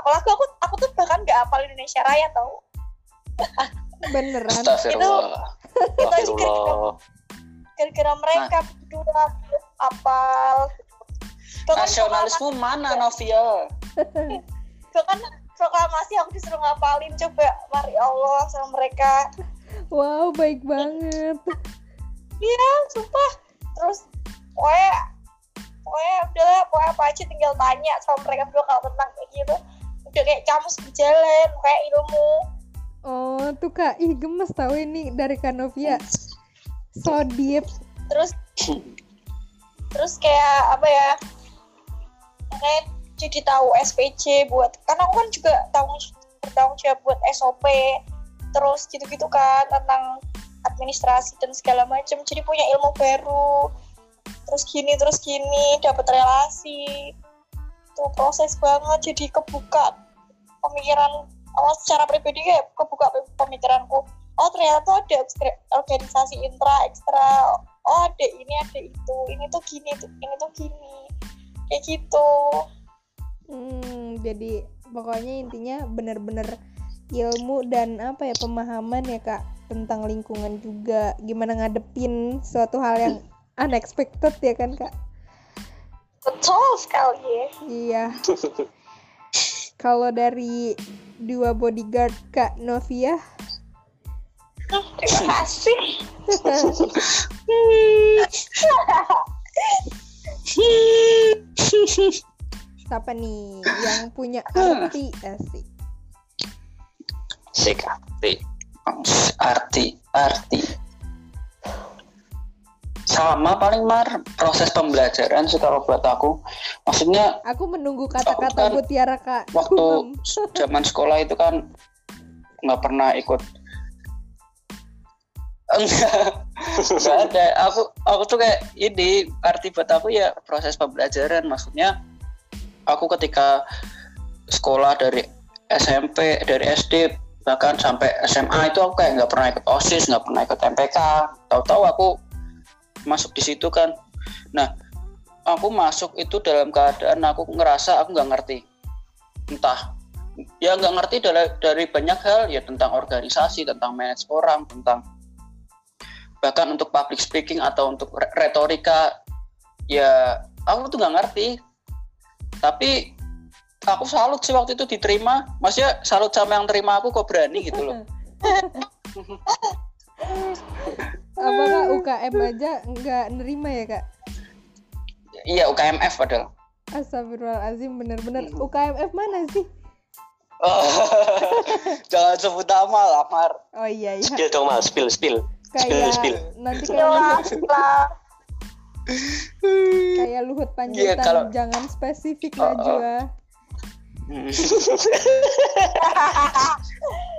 apalagi aku aku tuh bahkan nggak hafal Indonesia Raya tau. Beneran. Astagfirullah. itu aja gara-gara mereka berdua apal bahkan Nasionalisme mana Novia? bahkan proklamasi aku disuruh ngapalin coba mari Allah sama mereka. Wow baik banget. Iya sumpah. Terus pokoknya pokoknya udahlah pokoknya apa aja tinggal tanya sama mereka berdua kalau tentang kayak gitu udah kayak camus berjalan kayak ilmu. Oh tuh kak ih gemes tahu ini dari Kanovia so deep. Terus terus kayak apa ya? Kayak jadi tahu SPC buat karena aku kan juga tanggung bertanggung jawab buat SOP terus gitu-gitu kan tentang administrasi dan segala macam jadi punya ilmu baru. Terus gini terus gini dapat relasi itu proses banget jadi kebuka pemikiran awal secara pribadi kayak kebuka pemikiranku. Oh ternyata tuh ada organisasi intra ekstra oh ada ini ada itu ini tuh gini tuh ini tuh gini kayak gitu. Hmm, jadi pokoknya intinya bener-bener ilmu dan apa ya pemahaman ya kak tentang lingkungan juga. Gimana ngadepin suatu hal yang unexpected ya kan kak betul sekali. Ya iya. Kalau dari dua bodyguard kak Novia? Terima kasih. Siapa nih yang punya arti? Asik. Sik arti. Arti, arti. Sama paling mar proses pembelajaran sih kalau buat aku. Maksudnya aku menunggu kata-kata kan mutiara kak. waktu zaman sekolah itu kan nggak pernah ikut. Enggak. Enggak ada. Aku aku tuh kayak ini arti buat aku ya proses pembelajaran. Maksudnya aku ketika sekolah dari SMP dari SD bahkan sampai SMA itu aku kayak nggak pernah ikut osis nggak pernah ikut MPK tahu-tahu aku masuk di situ kan. Nah aku masuk itu dalam keadaan aku ngerasa aku nggak ngerti. Entah ya nggak ngerti dari, dari banyak hal ya tentang organisasi tentang manage orang tentang bahkan untuk public speaking atau untuk re- retorika ya aku tuh nggak ngerti. Tapi aku salut sih waktu itu diterima. Maksudnya salut sama yang terima aku kok berani gitu loh apa kak? UKM aja nggak nerima ya kak? Iya UKMF padahal. Astagfirullahaladzim bener-bener. UKMF mana sih? Oh, jangan sebut nama lah Mar. Oh iya iya. Spill dong mal, spill, spill. kayak spill. nanti jelas kayak lah kayak Luhut Panjaitan Iya, kalau- jangan spesifik Oh, oh. Najwa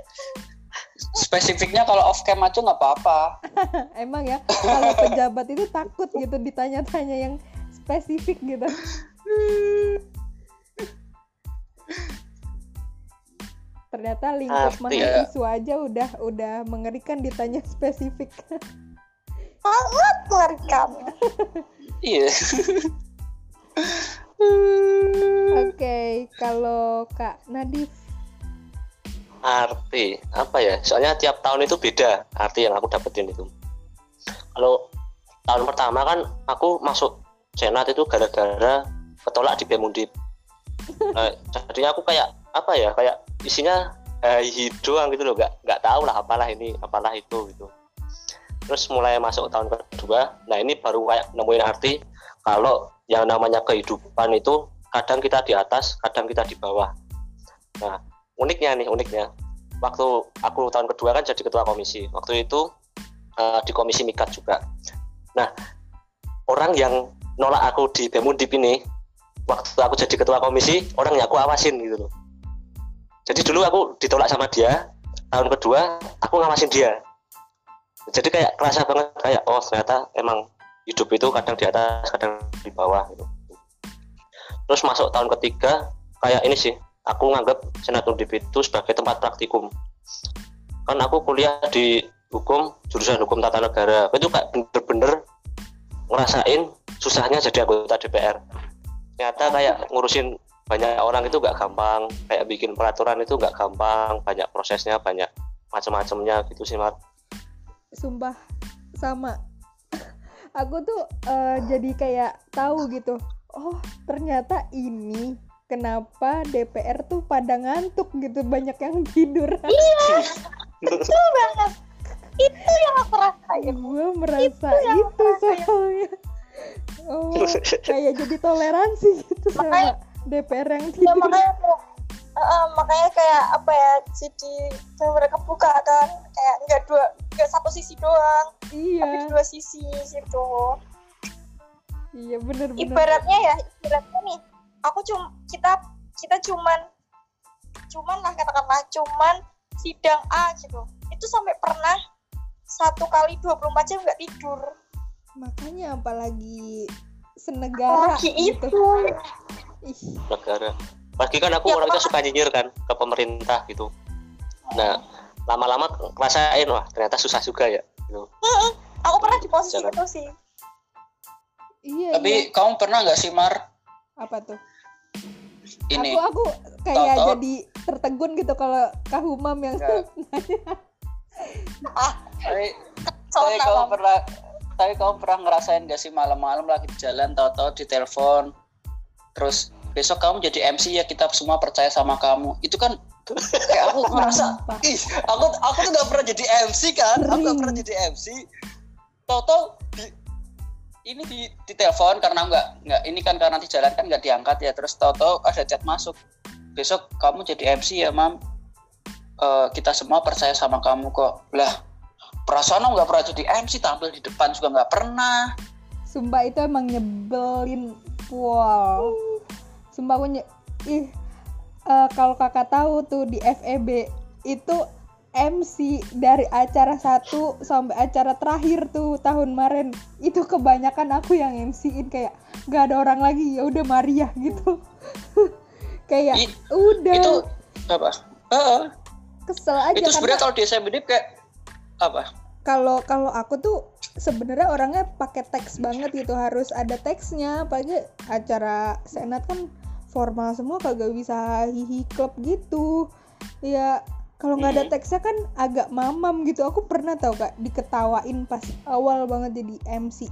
spesifiknya kalau off cam aja nggak apa-apa. Emang ya kalau pejabat itu takut gitu ditanya-tanya yang spesifik gitu. Ternyata lingkup Arti ya. mahasiswa aja udah udah mengerikan ditanya spesifik. Sangat mengerikan iya. Oke kalau kak Nadif Arti apa ya? Soalnya tiap tahun itu beda arti yang aku dapetin itu. Kalau tahun pertama kan aku masuk senat itu gara-gara ketolak di Bemundip. Nah, jadinya aku kayak apa ya? Kayak isinya eh, doang gitu loh, nggak nggak tahu lah apalah ini, apalah itu gitu. Terus mulai masuk tahun kedua, nah ini baru kayak nemuin arti kalau yang namanya kehidupan itu kadang kita di atas, kadang kita di bawah. Nah, uniknya nih uniknya. Waktu aku tahun kedua kan jadi ketua komisi. Waktu itu eh, di komisi mikat juga. Nah orang yang nolak aku di Bemundip ini waktu aku jadi ketua komisi orang yang aku awasin gitu loh. Jadi dulu aku ditolak sama dia tahun kedua aku ngawasin dia. Jadi kayak kerasa banget kayak oh ternyata emang hidup itu kadang di atas kadang di bawah gitu. Terus masuk tahun ketiga kayak ini sih aku nganggap senat undip itu sebagai tempat praktikum. Kan aku kuliah di hukum jurusan hukum tata negara. Itu kayak bener-bener ngerasain susahnya jadi anggota DPR ternyata kayak ngurusin banyak orang itu nggak gampang kayak bikin peraturan itu nggak gampang banyak prosesnya banyak macam-macamnya gitu sih Mar sumpah sama. Aku tuh eh, jadi kayak tahu gitu. Oh ternyata ini kenapa DPR tuh pada ngantuk gitu banyak yang tidur. Betul banget. Itu yang aku rasain. Gue merasa yang itu rasain. soalnya. Oh kayak jadi toleransi gitu sama Makanya- DPR yang ya tidur. makanya kayak eh, makanya kayak apa ya jadi mereka buka kan kayak nggak dua nggak satu sisi doang tapi iya dua sisi gitu. Iya bener-bener. Ibaratnya ya ibaratnya nih aku cum kita kita cuman cuman lah katakanlah cuman sidang A gitu. Itu sampai pernah satu kali 24 jam nggak tidur. Makanya apalagi senegara apalagi gitu. itu. Ih, negara. Pasti kan aku Ya, orangnya suka nyinyir kan ke pemerintah gitu. Nah lama-lama ngerasain wah ternyata susah juga ya gitu. aku pernah di posisi Jangan. itu sih. Iya Tapi iya. kamu pernah nggak sih Mar? Apa tuh ini? aku aku kayak Tahu-tahu- jadi tertegun gitu kalau kahumam yang Enggak. Tapi, tapi soalnya kamu pernah tapi kamu pernah ngerasain gak sih malam-malam lagi di jalan tahu-tahu di telepon? Terus besok kamu jadi MC ya kita semua percaya sama kamu. Itu kan kayak aku Sumpah. ih aku aku tuh gak pernah jadi MC kan? Aku gak pernah jadi MC tahu-tahu ini di di telepon karena nggak nggak ini kan karena di jalan kan nggak diangkat ya. Terus tahu-tahu ada chat masuk. Besok kamu jadi MC ya mam. Eh, kita semua percaya sama kamu kok. Lah perasaan nggak pernah jadi MC tampil di depan juga nggak pernah. Sumpah itu emang nyebelin wow Sumpah aku nye ih eh, kalau kakak tahu tuh di FEB itu MC dari acara satu sampai acara terakhir tuh tahun kemarin. Itu kebanyakan aku yang MC-in kayak gak ada orang lagi ya udah Maria gitu. Kayak I- udah. itu apa? Heeh. kesel aja itu sebenarnya kalau di SMBD kayak apa? Kalau kalau aku tuh sebenarnya orangnya pakai teks banget gitu harus ada teksnya. Apalagi acara senat kan formal semua kagak bisa hihi klub gitu. Ya kalau nggak ada teksnya kan agak mamam gitu aku pernah tau kak diketawain pas awal banget jadi MC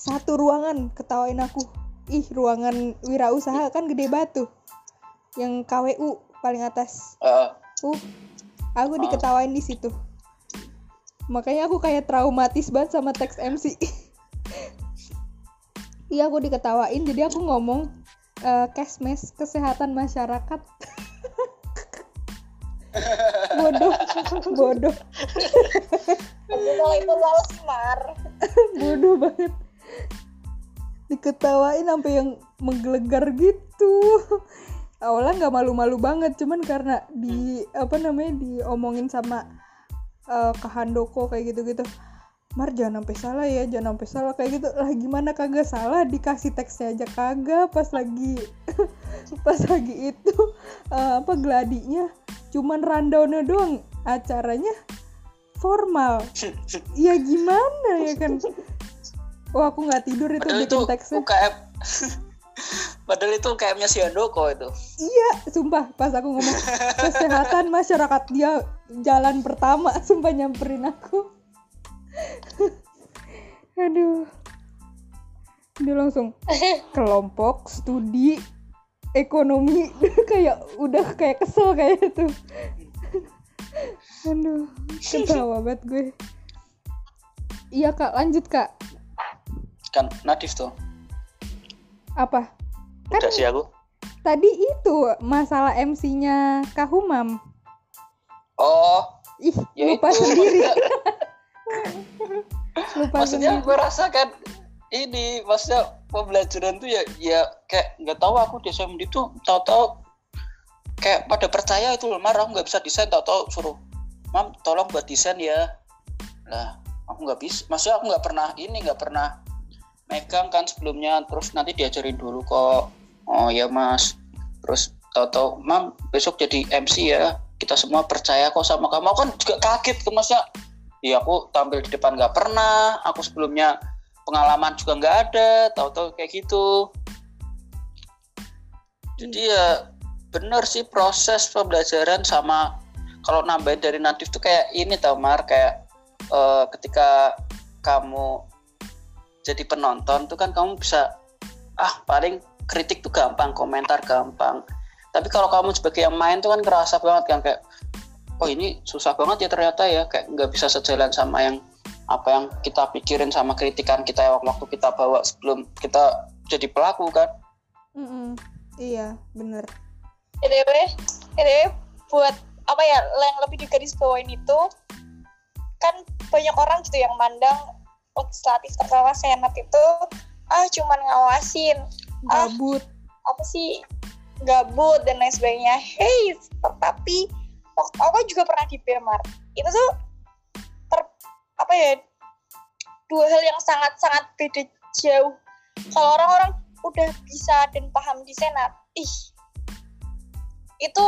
satu ruangan ketawain aku ih ruangan wirausaha kan gede batu yang KWU paling atas. Uh, aku diketawain di situ. Makanya aku kayak traumatis banget sama teks MC. Iya aku diketawain, jadi aku ngomong eh kesmes kesehatan masyarakat. Bodoh, bodoh, kalau itu mar bodoh banget. Diketawain sampai yang menggelegar gitu. Awalnya nggak malu-malu banget, cuman karena di apa namanya diomongin sama eh Kak Handoko kayak gitu-gitu. Mar jangan sampai salah ya, jangan sampai salah kayak gitu. Lah gimana kagak salah dikasih teksnya aja kagak pas lagi pas lagi itu eh, apa gladinya cuman rundownnya doang acaranya formal. Ya gimana ya kan? Wah aku nggak tidur itu padahal itu bikin teksnya. UKM padahal itu UKM-nya si Handoko itu Iya, sumpah pas aku ngomong kesehatan masyarakat dia jalan pertama, sumpah nyamperin aku. Aduh. Dia langsung kelompok studi ekonomi kayak udah kayak kesel kayak itu. Aduh, ketawa banget gue. Iya kak, lanjut kak. kan Nadif tuh Apa? Kan udah sih aku tadi itu masalah MC-nya Kak Humam. oh Ih, ya lupa itu sendiri. Maksudnya, lupa maksudnya gue rasakan ini maksudnya pembelajaran tuh ya ya kayak nggak tahu aku di SMD tuh tahu-tahu kayak pada percaya itu loh mar aku nggak bisa desain tahu-tahu suruh mam tolong buat desain ya. Lah aku nggak bisa maksudnya aku nggak pernah ini nggak pernah megang kan sebelumnya terus nanti diajarin dulu kok. Oh ya mas. Terus tahu-tahu mam besok jadi MC ya kita semua percaya kok sama kamu. Aku kan juga kaget ke maksudnya ya aku tampil di depan nggak pernah. Aku sebelumnya pengalaman juga nggak ada. Tahu-tahu kayak gitu. Jadi ya bener sih proses pembelajaran sama kalau nambahin dari natif tuh kayak ini tau Mar. Kayak eh, ketika kamu jadi penonton tuh kan kamu bisa ah paling kritik tuh gampang komentar gampang. Tapi kalau kamu sebagai yang main tuh kan kerasa banget kan kayak oh ini susah banget ya ternyata ya. Kayak nggak bisa sejalan sama yang apa yang kita pikirin sama kritikan kita yang waktu kita bawa sebelum kita jadi pelaku kan? Mm-mm. iya bener. EDW EDW buat apa ya yang lebih digaris bawain itu kan banyak orang gitu yang mandang legislatif terutama senat itu ah cuman ngawasin. Ah. gabut. apa sih? Gabut dan lain sebagainya. Hey tetapi aku juga pernah di BMR itu tuh ter apa ya dua hal yang sangat sangat beda jauh. Kalau orang-orang udah bisa dan paham di senat ih itu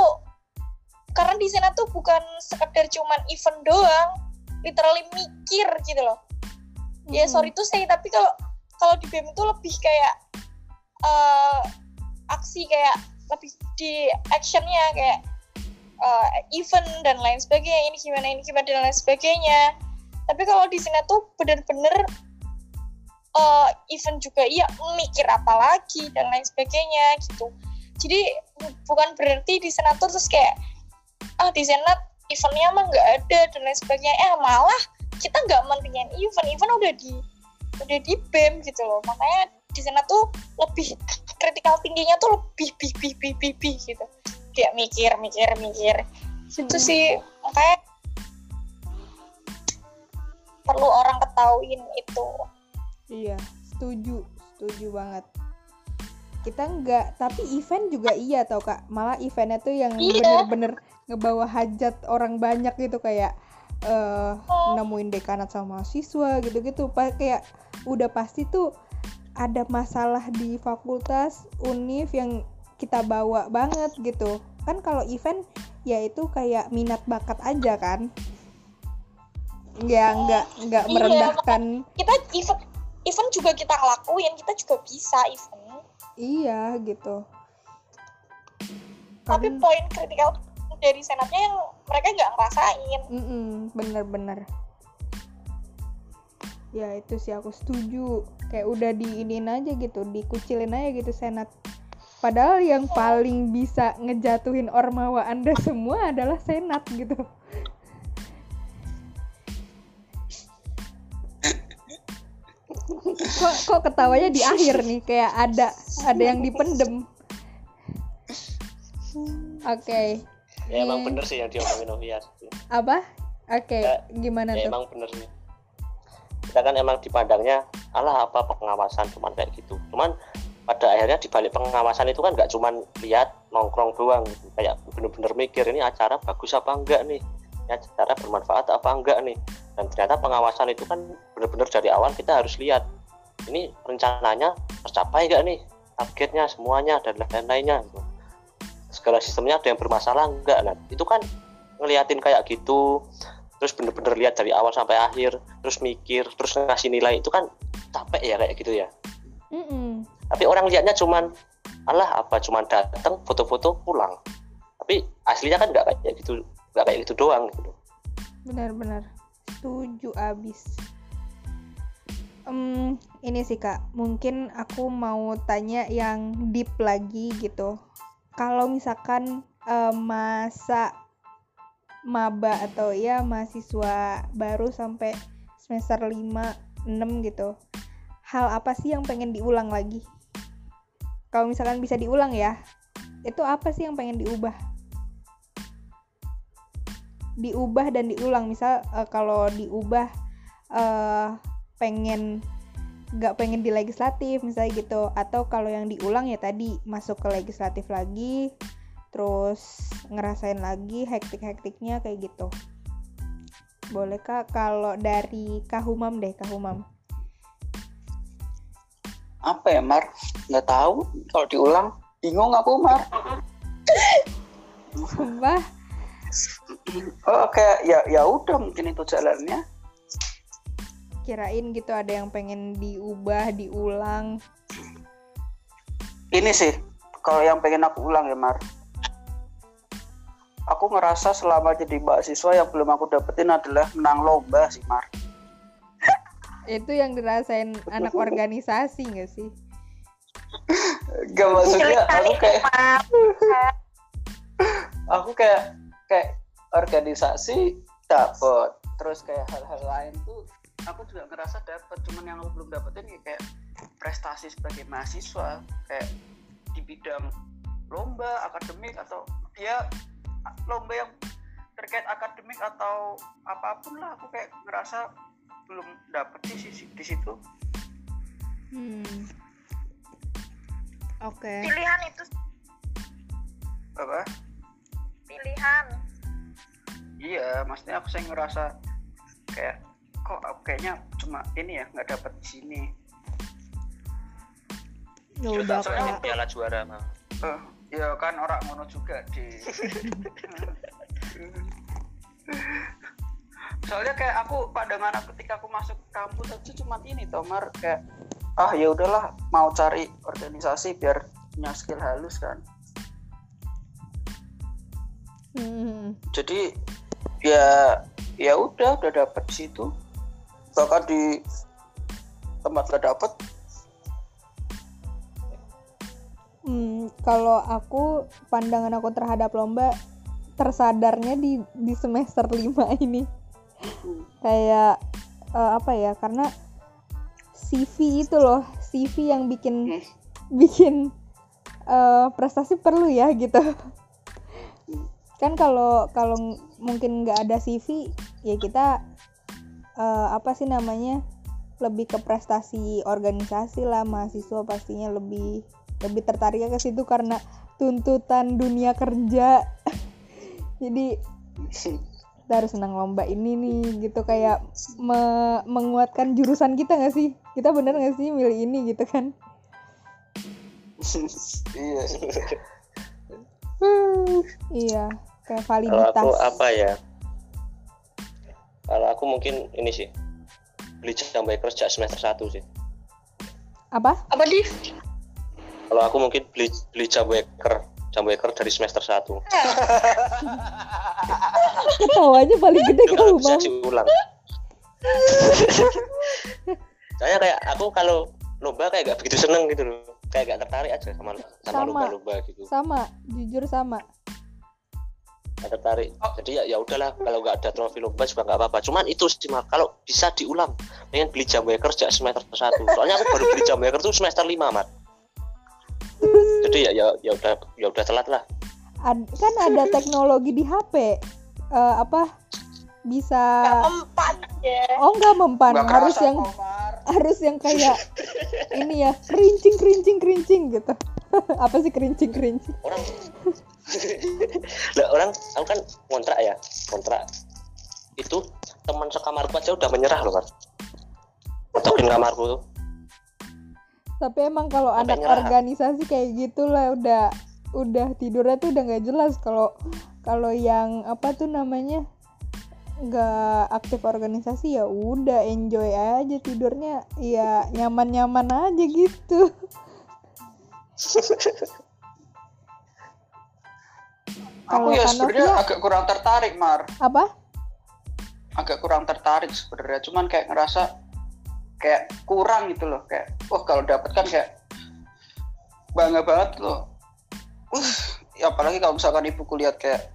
karena di senat tuh bukan sekedar cuman event doang literally mikir gitu loh. Ya Mm-mm. sorry tuh saya tapi kalau kalau di BEM itu lebih kayak eh, aksi kayak lebih di actionnya kayak eh, event dan lain sebagainya ini gimana ini gimana dan lain sebagainya. Tapi kalau di sini tuh bener-bener eh, event juga iya mikir apa lagi dan lain sebagainya gitu. Jadi bu- bukan berarti di senat tuh terus kayak ah di senat eventnya mah nggak ada dan lain sebagainya. Eh malah kita nggak mentingin event event udah di udah di BEM gitu loh. Makanya di sana tuh lebih kritikal tingginya tuh lebih bi bi bi bi, bi gitu kayak mikir mikir mikir. Itu Hmm. sih makanya perlu orang ketahuin itu. Iya setuju setuju banget. Kita enggak tapi event juga iya tau kak. Malah eventnya tuh yang Iya. bener-bener ngebawa hajat orang banyak gitu kayak eh nemuin dekanat sama mahasiswa gitu-gitu. Kayak udah pasti tuh ada masalah di fakultas univ yang kita bawa banget gitu. Kan kalau event ya itu kayak minat bakat aja kan. Ya nggak nggak Iya, merendahkan. kita event event juga kita ngelakuin kita juga bisa event. Iya gitu. Tapi Kadang- poin kritikal dari senatnya yang mereka nggak ngerasain. Bener-bener. Ya itu sih aku setuju. Kayak udah diinin aja gitu dikucilin aja gitu senat padahal yang paling bisa ngejatuhin ormawa anda semua adalah senat gitu. Kok kok ketawanya di akhir nih? Kayak ada ada yang dipendem. Oke. Ya emang bener sih yang diomongin Novias apa? Oke Ya, gimana ya tuh? emang bener sih. Kita kan emang dipandangnya alah apa pengawasan cuman kayak gitu. Cuman pada akhirnya di balik pengawasan itu kan nggak cuman lihat nongkrong doang. Kayak bener-bener mikir ini acara bagus apa enggak nih? Ini acara bermanfaat apa enggak nih? Dan ternyata pengawasan itu kan bener-bener dari awal kita harus lihat ini rencananya tercapai nggak nih? Targetnya semuanya dan lain-lainnya. Segala sistemnya ada yang bermasalah enggak? Nah itu kan ngeliatin kayak gitu terus bener-bener lihat dari awal sampai akhir terus mikir terus ngasih nilai itu kan capek ya kayak gitu ya. Mm-mm. Tapi orang lihatnya cuman alah apa cuman datang foto-foto pulang. Tapi aslinya kan nggak kayak gitu nggak kayak gitu doang gitu. Benar-benar setuju abis. Em, ini sih kak. Mungkin aku mau tanya yang deep lagi gitu. Kalau misalkan em, masa maba atau ya mahasiswa baru sampai semester 5 6 gitu hal apa sih yang pengen diulang lagi kalau misalkan bisa diulang ya itu apa sih yang pengen diubah? Diubah dan diulang. Misal eh, kalau diubah eh pengen nggak pengen di legislatif misalnya gitu. Atau kalau yang diulang ya tadi masuk ke legislatif lagi terus ngerasain lagi hektik-hektiknya kayak gitu. Boleh kak? Kalau dari kahumam deh kahumam apa ya Mar? Nggak tahu. Kalau diulang bingung aku Mar. Sumpah. Oh kayak ya ya udah mungkin itu jalannya. Kirain gitu ada yang pengen diubah diulang. Ini sih kalau yang pengen aku ulang ya Mar. Aku ngerasa selama jadi mahasiswa yang belum aku dapetin adalah menang lomba sih Mar itu yang dirasain anak organisasi nggak sih? Gak maksudnya aku kayak aku kayak kayak organisasi dapet terus kayak hal-hal lain tuh aku juga ngerasa dapet cuman yang aku belum dapetin ya kayak prestasi sebagai mahasiswa kayak di bidang lomba akademik atau ya lomba yang terkait akademik atau apa pun lah aku kayak ngerasa belum dapet di sisi di situ. Hmm. oke. Pilihan itu apa? Pilihan. iya maksudnya aku saya ngerasa kayak kok aku kayaknya cuma ini ya nggak dapet di sini. Ya Terus udah soalnya piala juara mah Eh, ya kan orang ngono juga di soalnya kayak aku pandangan aku ketika aku masuk kampus aja cuma ini Tomar kayak ah ya udahlah mau cari organisasi biar punya skill halus kan Hmm. jadi ya ya udah udah dapet situ bahkan di tempat gak dapet Hmm, kalau aku pandangan aku terhadap lomba tersadarnya di di semester 5 ini. Kayak eh, apa ya? Karena CV itu loh, CV yang bikin Hmm. bikin eh, prestasi perlu ya gitu. Kan kalau kalau ng- mungkin nggak ada CV ya kita eh, apa sih namanya? lebih ke prestasi organisasi lah mahasiswa pastinya lebih lebih tertarik ke situ karena tuntutan dunia kerja jadi kita harus menang lomba ini nih gitu. Kayak me- menguatkan jurusan kita nggak sih? Kita bener nggak sih milih ini gitu kan? Iya. Iya kayak kalau validitas. aku apa ya? Kalau aku mungkin ini sih beli jam waker sejak semester 1 sih. Apa? Apa di? kalau aku mungkin beli beli jam waker jam waker dari semester 1 ketawanya paling gede kalau bisa diulang. Soalnya kayak aku kalau lomba kayak gak begitu seneng gitu loh. Kayak gak tertarik aja sama sama lomba-lomba gitu. Sama jujur sama. Gak tertarik. Oh. jadi ya ya udahlah kalau nggak ada trofi lomba juga nggak apa-apa. Cuman itu sih kalau bisa diulang pengen beli jam waker sejak semester 1 soalnya aku baru beli jam waker tuh semester 5 mat jadi ya ya ya udah ya udah telat lah. Ad- kan ada teknologi di HP Eh, apa? Bisa Gak mempan ya. oh nggak mempan. Nggak harus yang Komar. harus yang kayak ini ya kerincing kerincing kerincing gitu. Apa sih kerincing kerincing? Orang. Lah orang aku kan kontrak ya kontrak. Itu teman sekamarku aja udah menyerah loh kan matokin kamarku tuh tapi emang kalau anak nyerah. organisasi kayak gitulah udah udah tidurnya tuh udah nggak jelas. Kalau kalau yang apa tuh namanya nggak aktif organisasi ya udah enjoy aja tidurnya. Ya nyaman nyaman aja gitu. Aku ya sebenarnya Novia- agak kurang tertarik Mar. Apa? Agak kurang tertarik sebenarnya. Cuman kayak ngerasa kayak kurang gitu loh kayak wah kalau dapet kan kayak bangga banget loh. Uh ya apalagi kalau misalkan ibuku lihat kayak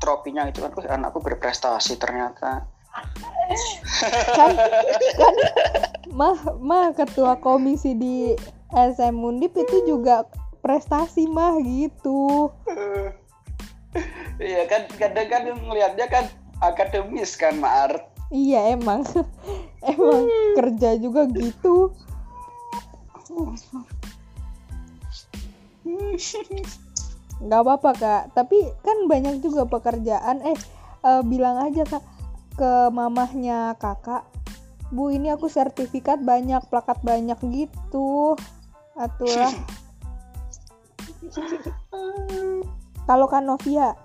tropinya itu kan wah anakku berprestasi ternyata. Kan kan mah mah ketua komisi di SM Undip itu juga prestasi mah gitu. Iya kan kadang kan ngelihatnya kan akademis kan Mar iya emang emang kerja juga gitu. Nggak apa-apa kak. Tapi kan banyak juga pekerjaan. Eh eh, bilang aja kak ke mamahnya kakak. Bu ini aku sertifikat banyak plakat banyak gitu. Atulah. Kalau Kanovia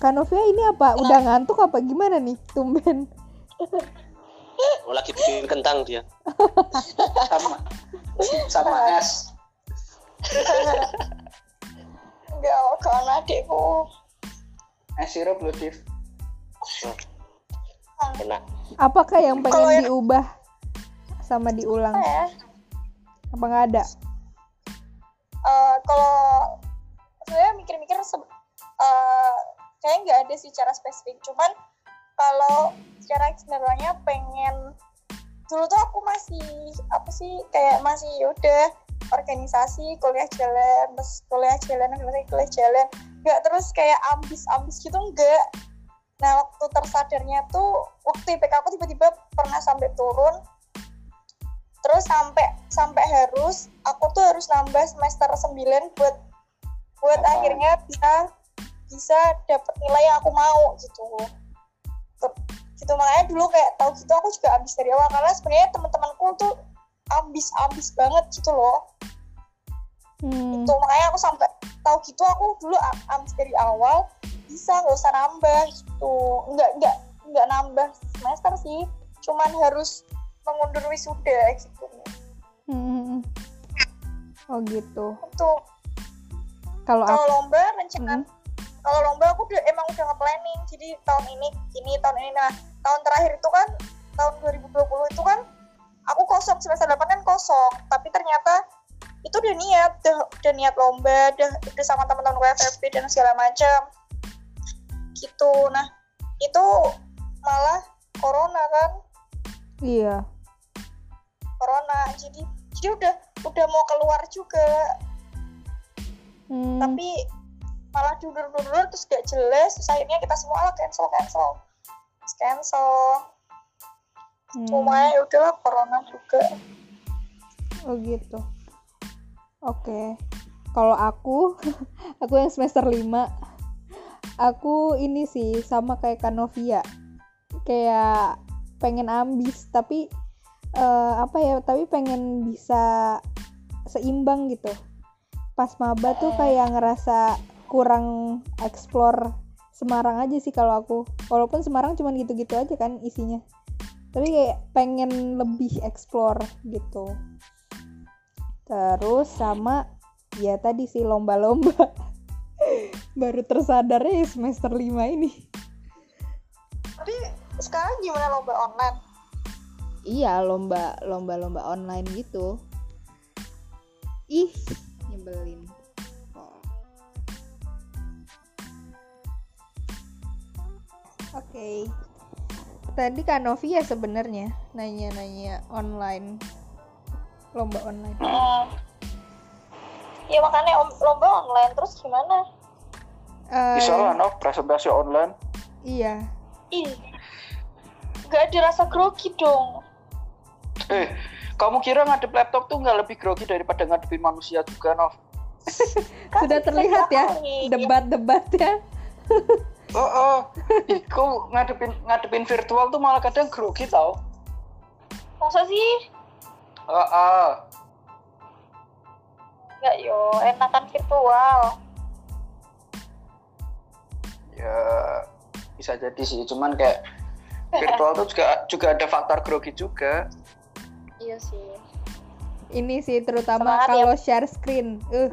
Kanovia ini apa? Udah ngantuk apa gimana nih tumben Oh, lagi bikin kentang dia. sama sama es. Enggak, kan adikku. Es sirup lu, Div. Enak. Apakah yang pengen Kalo diubah sama diulang? Ya? Apa nggak ada? Uh, kalau saya mikir-mikir uh, kayaknya nggak ada sih cara spesifik. Cuman kalau secara keseluruhannya pengen dulu tuh aku masih apa sih kayak masih yaudah organisasi kuliah jalan terus kuliah jalan organisasi kuliah jalan. Nggak terus kayak ambis-ambis gitu enggak nah waktu tersadarnya tuh waktu IPK aku tiba-tiba pernah sampai turun. Terus sampai sampai harus aku tuh harus nambah semester 9 buat buat Apa? akhirnya bisa bisa dapet nilai yang aku mau gitu gitu. Makanya dulu kayak tahu gitu aku juga ambis dari awal. Karena sebenarnya teman-temanku tuh ambis ambis banget gitu loh. Hmm. itu makanya aku sampai tahu gitu aku dulu ambis dari awal. Bisa nggak usah nambah gitu. Nggak nggak nggak nambah semester sih. Cuman harus mengundur wisuda gitu. Hmm. oh gitu. Untuk kalau lomba rencana Hmm. kalau lomba aku udah emang udah nge-planning. Jadi tahun ini ini tahun ini. Nah tahun terakhir itu kan tahun 2020 itu kan aku kosong semester 8 kan kosong. Tapi ternyata itu udah niat udah, udah niat lomba udah, udah sama teman-teman WFFP dan segala macam. Gitu. Nah itu malah corona kan. Iya. Corona. Jadi jadi udah udah mau keluar juga. Hmm. tapi malah diundur-undur terus gak jelas. Terus akhirnya kita semua lah cancel cancel cancel Hmm. semuanya ya udahlah corona juga Oh gitu. Oke. Kalau aku, aku yang semester 5 aku ini sih sama kayak Kanovia. Kayak pengen ambis tapi eh, apa ya, tapi pengen bisa seimbang gitu. Pas maba tuh kayak ngerasa kurang explore Semarang aja sih kalau aku. Walaupun Semarang cuman gitu-gitu aja kan isinya. Tapi kayak pengen lebih explore gitu. Terus sama ya tadi sih lomba-lomba. Baru tersadarnya ya semester 5 ini. Tapi sekarang gimana lomba online? Iya lomba lomba lomba online gitu. Ih nyebelin oke. Tadi Kak Novi ya sebenarnya nanya-nanya online lomba online. Hmm. ya makanya om- lomba online terus gimana? Eh, bisa lah no presentasi online. Iya. ih ih nggak ada rasa grogi dong. Eh kamu kira ngadep laptop tuh nggak lebih grogi daripada ngadepin manusia juga Nov? Kan sudah terlihat ya debat-debat ya oh, oh. Ih, kau ngadepin ngadepin virtual tuh malah kadang grogi tau. Masa sih? Oh, oh. nggak yo enakan virtual. Ya bisa jadi sih. Cuman kayak virtual tuh juga juga ada faktor grogi juga. Iya sih. Ini sih terutama Semangat ya. kalau share screen. Uh.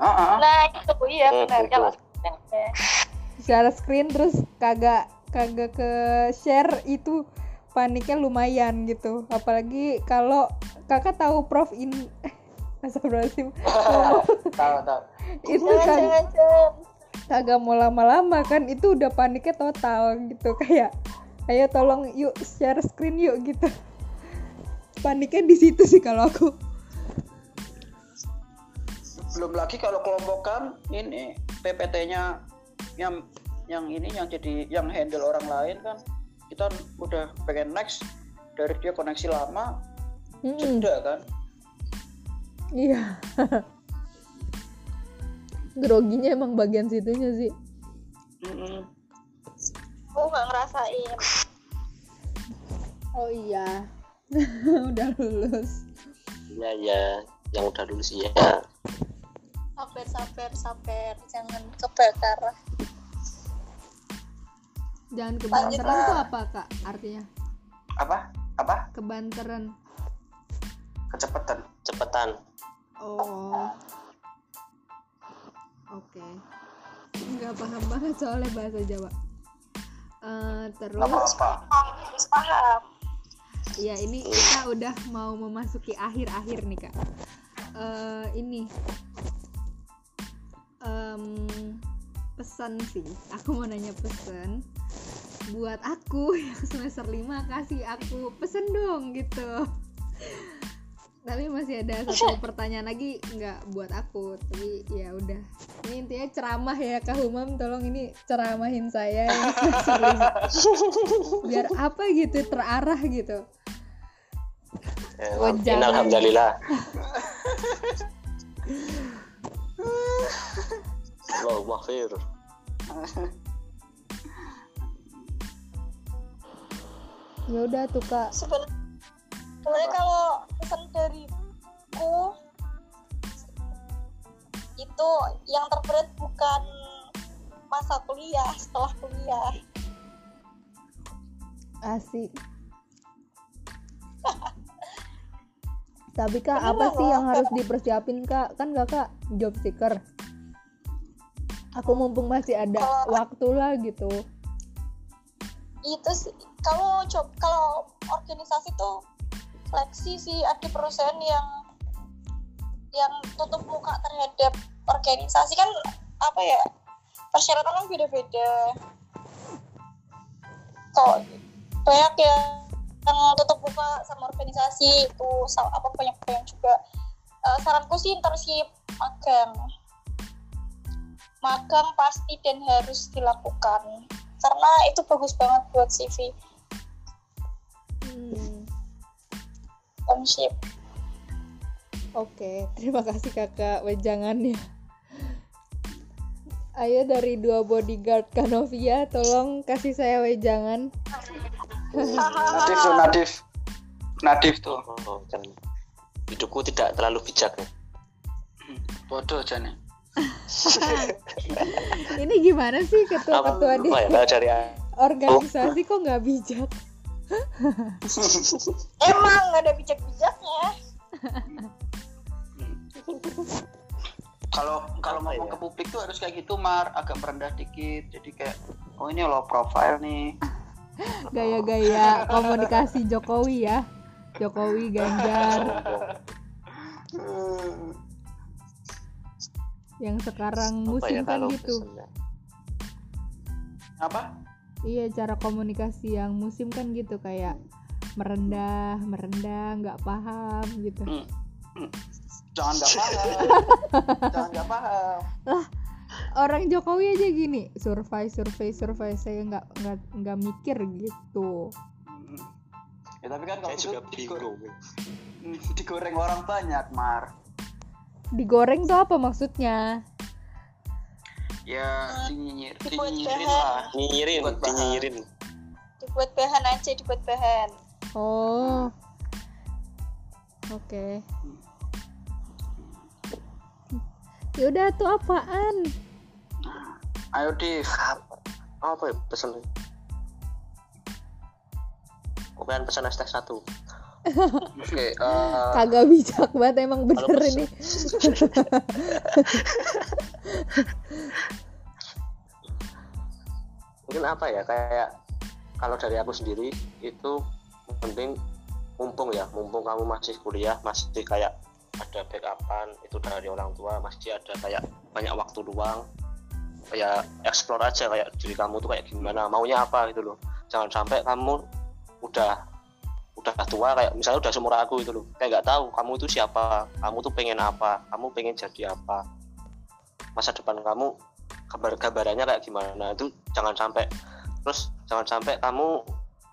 Ah, ah. nah itu iya benar kalau share screen terus kagak kagak ke share itu paniknya lumayan gitu. Apalagi kalau kakak tahu prof in Astagfirullahaladzim. Tahu tahu. Itu kan kagak mau lama-lama kan itu udah paniknya total gitu. Kayak ayo tolong yuk share screen yuk gitu. Paniknya di situ sih kalau aku. Belum lagi kalau kelompokan ini PPT-nya yang yang ini yang jadi yang handle orang lain kan kita udah pengen next dari dia koneksi lama Mm-mm. jeda kan. Iya. Groginya emang bagian situnya sih. Mm-mm. aku nggak ngerasain. Oh iya. Udah lulus. Iya ya, yang udah lulus ya. Sabar sabar sabar jangan kebakar jangan kebanteran tuh apa kak artinya? Apa? Apa? Kebanteran. Kecepatan. Cepetan. oh. Oke. Nggak paham banget soalnya bahasa Jawa. Eh, terus? Apa-apa. harus paham. Ya ini kita udah mau memasuki akhir-akhir nih kak. Eh, ini Em, pesan sih. Aku mau nanya pesan buat aku yang semester 5 kasih aku pesen dong gitu. Tapi masih ada satu pertanyaan lagi nggak buat aku. Tapi ya udah. Ini intinya ceramah ya kak Humam. Tolong ini ceramahin saya biar apa gitu terarah gitu. Ya, Oh, jangan. Alhamdulillah. Allahumma khair. ya udah tuh kak. Seben- sebenarnya kalau pesan dariku itu yang terberat bukan masa kuliah setelah kuliah. Asik. Tapi kak Beneran apa sih yang harus Kak. dipersiapin kak? Kan kakak job seeker aku mumpung masih ada Kalau- waktu lah gitu. Itu sih kalau job kalau organisasi tuh seleksi sih ada perusahaan yang yang tutup muka terhadap organisasi. Kan apa ya persyaratan kan beda-beda. Kok banyak yang yang tutup muka sama organisasi itu apa banyak banyak juga. Eh, saranku sih internship magang magang pasti dan harus dilakukan karena itu bagus banget buat CV Hmm, internship oke terima kasih kakak wejangannya ayo dari dua bodyguard Kanovia tolong kasih saya wejangan Nadif tuh Nadif. Nadif tuh. Oh, jangan. Hidupku tidak terlalu bijak ya. Bodoh aja nih. ini gimana sih ketua-ketua di ya? Dari organisasi kok nggak bijak? Emang nggak ada bijak-bijaknya. Kalau kalau ngomong ya? ke publik tuh harus kayak gitu Mar, agak merendah dikit. Jadi kayak oh ini low profile nih. gaya-gaya komunikasi Jokowi ya. Jokowi Ganjar yang sekarang apa ya musim kan kalau gitu? Apa? iya cara komunikasi yang musim kan gitu kayak merendah merendah nggak paham gitu Hmm. Hmm. Jangan nggak paham. Jangan nggak paham. orang Jokowi aja gini survei survei survei saya nggak nggak nggak mikir gitu Hmm. Ya tapi kan kalau juga bingung. Digoreng orang banyak Mar. Digoreng tuh apa maksudnya Ya dinyinyir, Dibuat dinyinyirin bahan. lah. Nyinyirin, Buat bahan. dinyinyirin. dibuat bahan aja dibuat bahan oh oke yaudah tuh apaan Ayo Div. Apa? Ya pesan? Bukan pesan hashtag satu. Oke, eh, kagak bijak banget emang bener ini. Mungkin apa ya kayak kalau dari aku sendiri itu penting mumpung ya, mumpung kamu masih kuliah, masih kayak ada backupan itu dari orang tua, masih ada kayak banyak waktu luang kayak explore aja kayak diri kamu tuh kayak gimana maunya apa gitu loh. Jangan sampai kamu udah udah tua kayak misalnya udah seumur aku itu loh. Kayak nggak tahu kamu itu siapa kamu tuh pengen apa kamu pengen jadi apa. Masa depan kamu kabar gambarannya kayak gimana? Itu jangan sampai. Terus jangan sampai kamu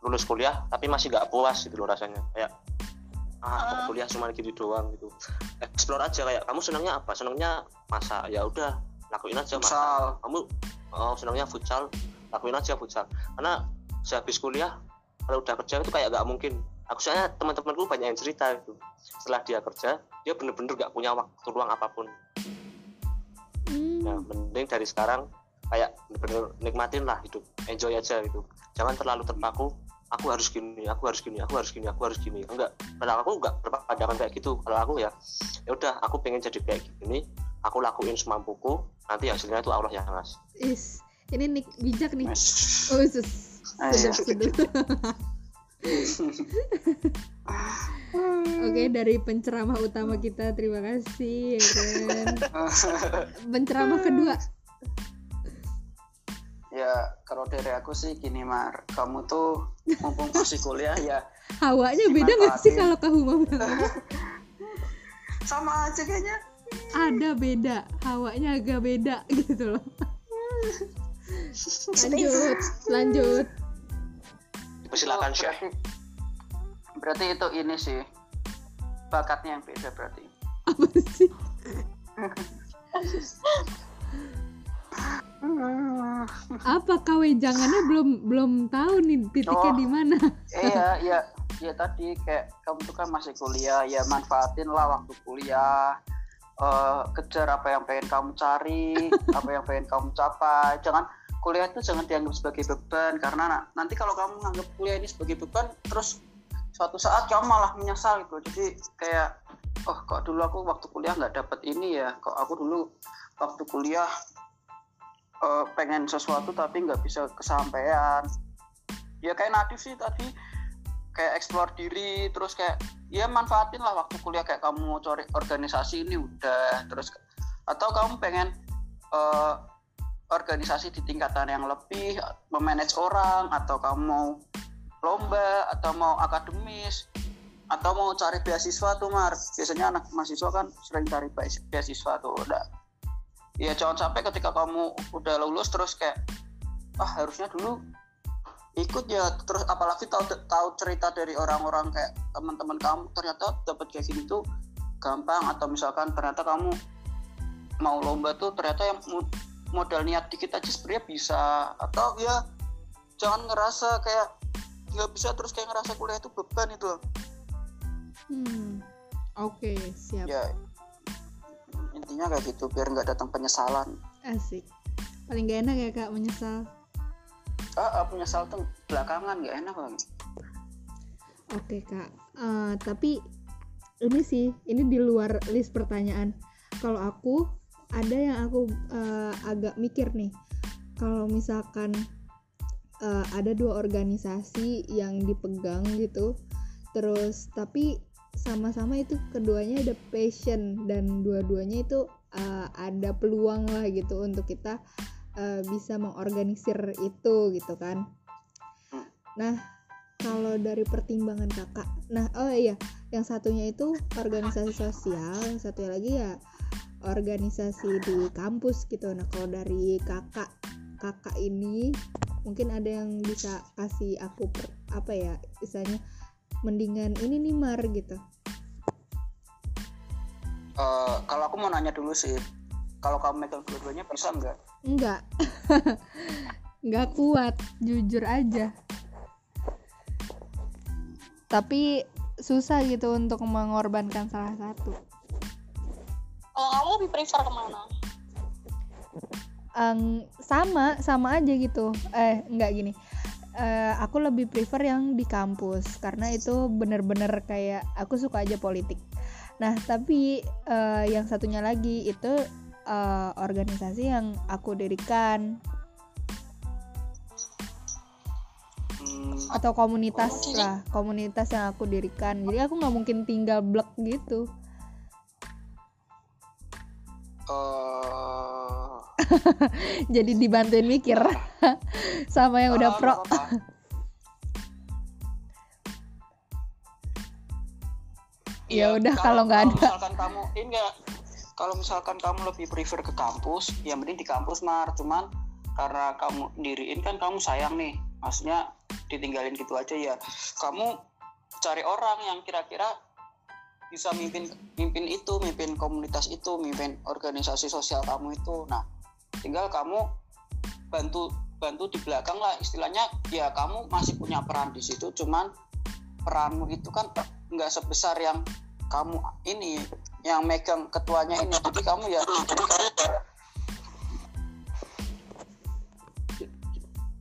lulus kuliah tapi masih nggak puas gitu loh rasanya. Kayak ah kok kuliah cuma gini doang gitu. Explore aja kayak kamu senangnya apa? Senangnya masak. Ya udah lakuin aja futsal. kamu oh senangnya futsal. Lakuin aja futsal. Karena sehabis kuliah kalau udah kerja itu kayak nggak mungkin aku soalnya teman-temanku banyak yang cerita itu setelah dia kerja dia bener-bener nggak punya waktu ruang apa pun. Hmm, nah mending dari sekarang kayak bener-bener nikmatin lah hidup. Enjoy aja gitu. Jangan terlalu terpaku. Aku harus gini aku harus gini aku harus gini aku harus gini. Enggak. Kalau aku enggak berpandangan kayak gitu. Kalau aku ya ya udah aku pengen jadi kayak gini. Aku lakuin semampuku. Nanti hasilnya itu Allah yang ngasih is ini nik bijak nih. Mas. oh sus Ah, iya. Oke dari penceramah utama kita terima kasih ya kan. Penceramah kedua ya kalau dari aku sih gini Mar kamu tuh mumpung masih kuliah ya hawanya beda nggak sih kalau kahuma banget? sama aja kayaknya Ada beda, hawanya agak beda gitu loh. Lanjut, lanjut. Itu Syekh. berarti, berarti itu ini sih bakatnya yang beda berarti Apa sih? Apa jangannya belum belum tahu nih titiknya Oh. di mana? iya iya ya tadi kayak kamu tuh kan masih kuliah ya manfaatin lah waktu kuliah Eh, kejar apa yang pengen kamu cari apa yang pengen kamu capai jangan kuliah itu jangan dianggap sebagai beban karena na- nanti kalau kamu menganggap kuliah ini sebagai beban terus suatu saat kamu malah menyesal gitu. Jadi kayak oh kok dulu aku waktu kuliah nggak dapet ini ya? Kok aku dulu waktu kuliah eh, pengen sesuatu tapi nggak bisa kesampaian. Ya kayak Nadif sih tadi kayak explore diri terus kayak ya manfaatin lah waktu kuliah kayak kamu cari organisasi ini udah terus atau kamu pengen eh, organisasi di tingkatan yang lebih memanage orang atau kamu mau lomba atau mau akademis atau mau cari beasiswa tuh Mar. Biasanya anak mahasiswa kan sering cari beas- beasiswa tuh udah ya jangan sampai ketika kamu udah lulus terus kayak ah harusnya dulu ikut ya. Terus apalagi tahu tahu cerita dari orang-orang kayak teman-teman kamu ternyata dapat kayak gini tuh gampang. Atau misalkan ternyata kamu mau lomba tuh ternyata yang modal niat dikit aja sebenarnya bisa atau ya jangan ngerasa kayak nggak bisa terus kayak ngerasa kuliah itu beban itu Hmm. Oke, siap. ya intinya kayak gitu biar nggak datang penyesalan Asik. Paling gak enak ya kak menyesal. ah, ah, penyesal tuh belakangan nggak enak lagi Oke kak. Eh, tapi ini sih, ini di luar list pertanyaan. Kalau aku ada yang aku eh, agak mikir nih. Kalau misalkan eh, ada dua organisasi yang dipegang gitu, terus tapi sama-sama itu keduanya ada passion dan dua-duanya itu eh, ada peluang lah gitu untuk kita eh, bisa mengorganisir itu gitu kan. Nah, kalau dari pertimbangan kakak nah oh iya yang satunya itu organisasi sosial yang satunya lagi ya organisasi di kampus gitu. Nah kalau dari kakak kakak ini mungkin ada yang bisa kasih aku per- apa ya misalnya mendingan ini nih mar gitu. Eh, kalau aku mau nanya dulu sih kalau kamu megang dua-duanya bisa nggak? Enggak enggak kuat jujur aja. Tapi susah gitu untuk mengorbankan salah satu Kalau kamu lebih prefer ke mana? Ang- sama sama aja gitu. Eh enggak gini. Eh, aku lebih prefer yang di kampus karena itu bener-bener kayak aku suka aja politik. Nah tapi eh, yang satunya lagi itu eh, organisasi yang aku dirikan. Hmm, atau komunitas. lah komunitas yang aku dirikan. Jadi aku nggak mungkin tinggal blek gitu eh, jadi dibantuin mikir sama yang udah ah, pro. nggak apa-apa. Ya Iya, udah, kalau nggak ada. misalkan kamu ini enggak kalau misalkan kamu lebih prefer ke kampus ya mending di kampus mar. Cuman karena kamu diriin kan kamu sayang nih. Maksudnya ditinggalin gitu aja ya. Kamu cari orang yang kira-kira bisa mimpin mimpin itu mimpin komunitas itu mimpin organisasi sosial kamu itu. Nah tinggal kamu bantu bantu di belakang lah. Istilahnya ya kamu masih punya peran di situ cuman peranmu itu kan nggak sebesar yang kamu ini yang megang ketuanya ini. Jadi kamu ya jadi kamu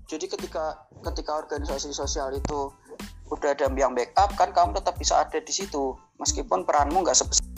jadi ketika ketika organisasi sosial itu udah ada yang backup kan kamu tetap bisa ada di situ. Meskipun peranmu nggak sebesar